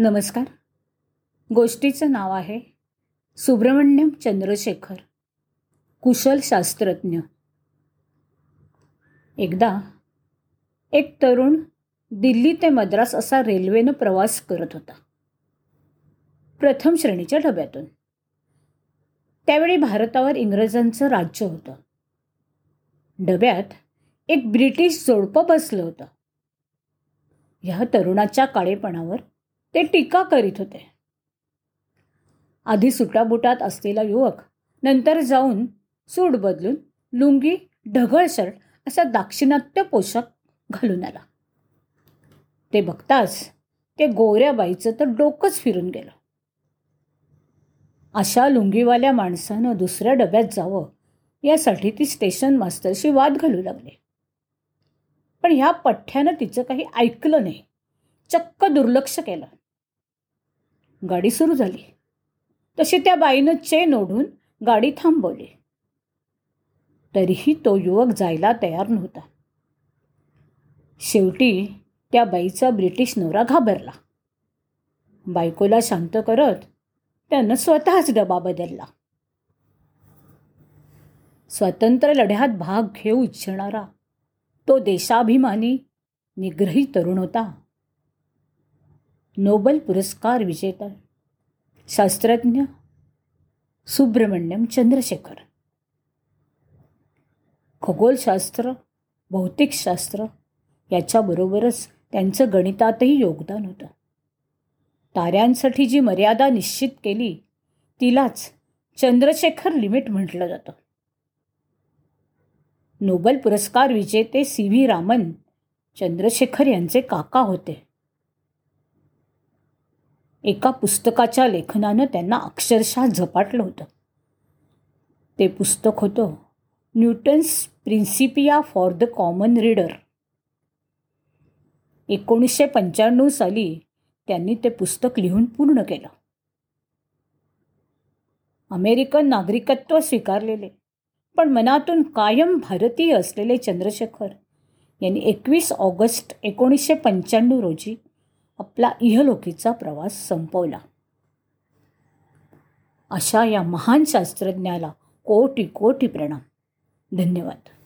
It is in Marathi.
नमस्कार. गोष्टीचं नाव आहे सुब्रमण्यम चंद्रशेखर कुशल शास्त्रज्ञ. एकदा एक तरुण दिल्ली ते मद्रास असा रेल्वेनं प्रवास करत होता. प्रथम श्रेणीच्या डब्यातून त्यावेळी भारतावर इंग्रजांचं राज्य होतं. डब्यात एक ब्रिटिश जोडपं बसलं होतं. ह्या तरुणाच्या काळेपणावर ते टीका करीत होते. आधी सुटाबुटात असलेला युवक नंतर जाऊन सूट बदलून लुंगी ढगळ शर्ट असा दाक्षिणात्य पोशाख घालून आला. ते बघताच ते गोऱ्या बाईचं तर डोकंच फिरून गेलं. अशा लुंगीवाल्या माणसानं दुसऱ्या डब्यात जावं यासाठी ती स्टेशन मास्तरशी वाद घालू लागले. पण ह्या पठ्ठ्यानं तिचं काही ऐकलं नाही. चक्क दुर्लक्ष केलं. गाडी सुरू झाली. तशी त्या बाईनं चेन ओढून गाडी थांबवली. तरीही तो युवक जायला तयार नव्हता. शेवटी त्या बाईचा ब्रिटिश नवरा घाबरला. बायकोला शांत करत त्यानं स्वतःच डबा बदलला. स्वातंत्र्य लढ्यात भाग घेऊ इच्छिणारा तो देशाभिमानी निग्रही तरुण होता. नोबल पुरस्कार विजेता शास्त्रज्ञ सुब्रमण्यम चंद्रशेखर. खगोलशास्त्र भौतिकशास्त्र याच्याबरोबरच त्यांचं गणितातही योगदान होतं. ताऱ्यांसाठी जी मर्यादा निश्चित केली तिलाच चंद्रशेखर लिमिट म्हटलं जातं. नोबल पुरस्कार विजेते सी व्ही रामन चंद्रशेखर यांचे काका होते. एका पुस्तकाच्या लेखनानं त्यांना अक्षरशः झपाटलं होतं. ते पुस्तक होतं Newton's Principia for the common reader. एकोणीसशे पंच्याण्णव साली त्यांनी ते पुस्तक लिहून पूर्ण केलं. अमेरिकन नागरिकत्व स्वीकारलेले पण मनातून कायम भारतीय असलेले चंद्रशेखर यांनी एकवीस ऑगस्ट एकोणीसशे पंच्याण्णव रोजी आपला इहलोकीचा प्रवास संपवला. अशा या महान शास्त्रज्ञाला कोटी कोटी प्रणाम. धन्यवाद.